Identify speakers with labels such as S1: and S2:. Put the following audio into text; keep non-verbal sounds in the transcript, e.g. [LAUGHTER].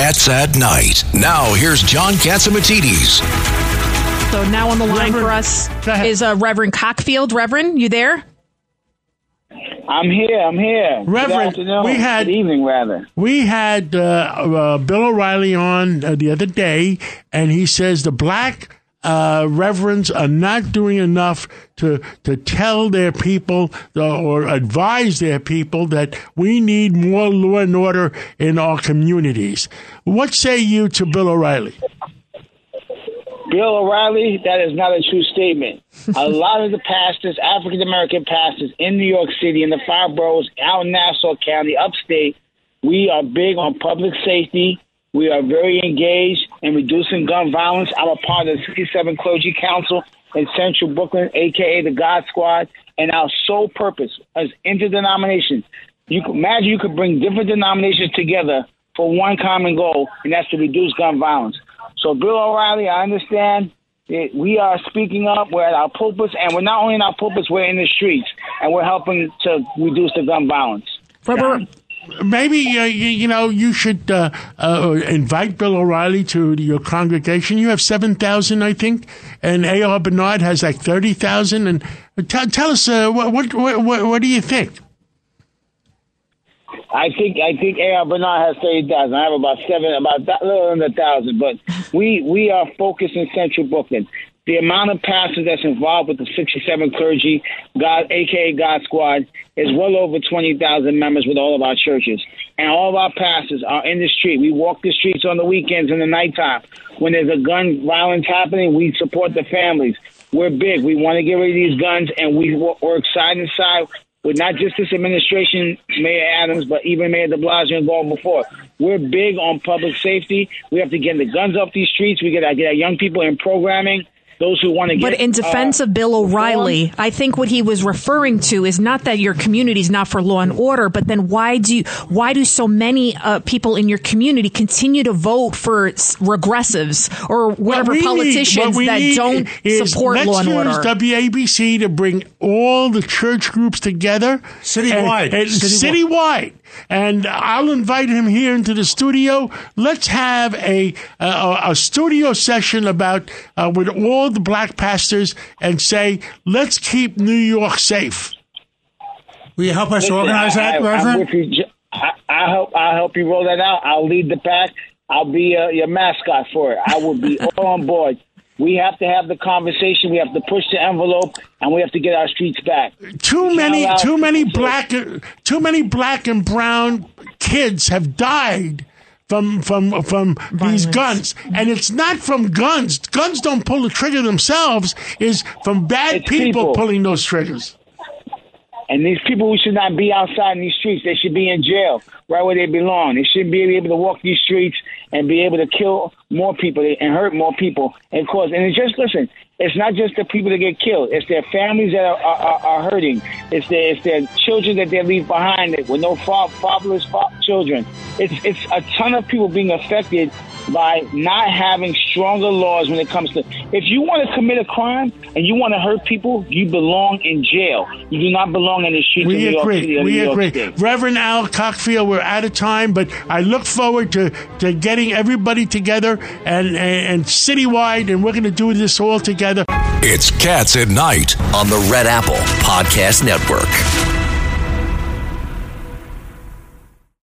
S1: Cats at Night. Now, here's John Catsimatidis.
S2: So now on the line
S3: Reverend-
S2: for us is uh, Reverend Cockfield. Reverend, you there?
S4: I'm here. I'm here.
S3: Reverend,
S4: Good
S3: we had-
S4: Good evening, rather.
S3: We had uh, uh, Bill O'Reilly on uh, the other day, and he says the black uh, reverends are not doing enough to to tell their people or advise their people that we need more law and order in our communities. What say you to Bill O'Reilly?
S4: Bill O'Reilly, that is not a true statement. [LAUGHS] a lot of the pastors, African American pastors in New York City, in the five boroughs, out in Nassau County, upstate, we are big on public safety. We are very engaged in reducing gun violence. I'm a part of the 67 Clergy Council in Central Brooklyn, aka the God Squad, and our sole purpose as interdenomination. You could imagine you could bring different denominations together for one common goal, and that's to reduce gun violence. So, Bill O'Reilly, I understand that we are speaking up. We're at our pulpits, and we're not only in our pulpits, we're in the streets, and we're helping to reduce the gun violence.
S2: Reverend,
S3: Maybe uh, you, you know you should uh, uh, invite Bill O'Reilly to your congregation. You have seven thousand, I think, and A.R. Bernard has like thirty thousand. And tell tell us uh, what, what what what do you think?
S4: I think I think A.R. Bernard has thirty thousand. I have about seven, about a little under thousand. But we we are focused in Central Brooklyn. The amount of pastors that's involved with the 67 clergy, God, aka God Squad, is well over 20,000 members with all of our churches. And all of our pastors are in the street. We walk the streets on the weekends and the nighttime. When there's a gun violence happening, we support the families. We're big. We want to get rid of these guns, and we work side and side with not just this administration, Mayor Adams, but even Mayor de Blasio and going before. We're big on public safety. We have to get the guns off these streets. We got to get our young people in programming. Those who want to get.
S2: but in defense
S4: uh,
S2: of Bill O'Reilly,
S4: reform.
S2: I think what he was referring to is not that your community is not for law and order, but then why do you, why do so many uh, people in your community continue to vote for regressives or whatever
S3: What we need-
S2: politicians
S3: what
S2: that don't
S3: is
S2: support
S3: let's
S2: law and
S3: use
S2: order?
S3: WABC to bring all the church groups together,
S5: Citywide.
S3: and, and
S5: Citywide.
S3: citywide. And I'll invite him here into the studio. Let's have a a, a studio session about uh, with all the black pastors and say, let's keep New York safe.
S5: Will you help us
S4: Listen,
S5: organize that,
S4: I, I'm
S5: Reverend?
S4: with you. J- I, I help. I help you roll that out. I'll lead the pack. I'll be uh, your mascot for it. I will be [LAUGHS] all on board. We have to have the conversation. We have to push the envelope, and we have to get our streets back.
S3: Too many, too many black, too many black and brown kids have died from from from these guns, and it's not from guns. Guns don't pull the trigger themselves. Is from bad people,
S4: people.
S3: pulling those triggers.
S4: And these people who should not be outside in these streets, they should be in jail, right where they belong. They shouldn't be able to walk these streets and be able to kill more people and hurt more people and cause. And it's just listen, it's not just the people that get killed; it's their families that are, are, are hurting. It's their it's their children that they leave behind with no fatherless fa- children. It's it's a ton of people being affected by not having stronger laws when it comes to if you want to commit a crime and you want to hurt people, you belong in jail. You do not belong in the streets of
S3: We
S4: New York
S3: agree.
S4: City or
S3: We
S4: New York
S3: agree.
S4: State.
S3: Reverend Al Cockfield, we're out of time, but I look forward to, to getting everybody together and, and, and citywide, and we're going to do this all together.
S1: It's Cats at Night on the Red Apple Podcast Network.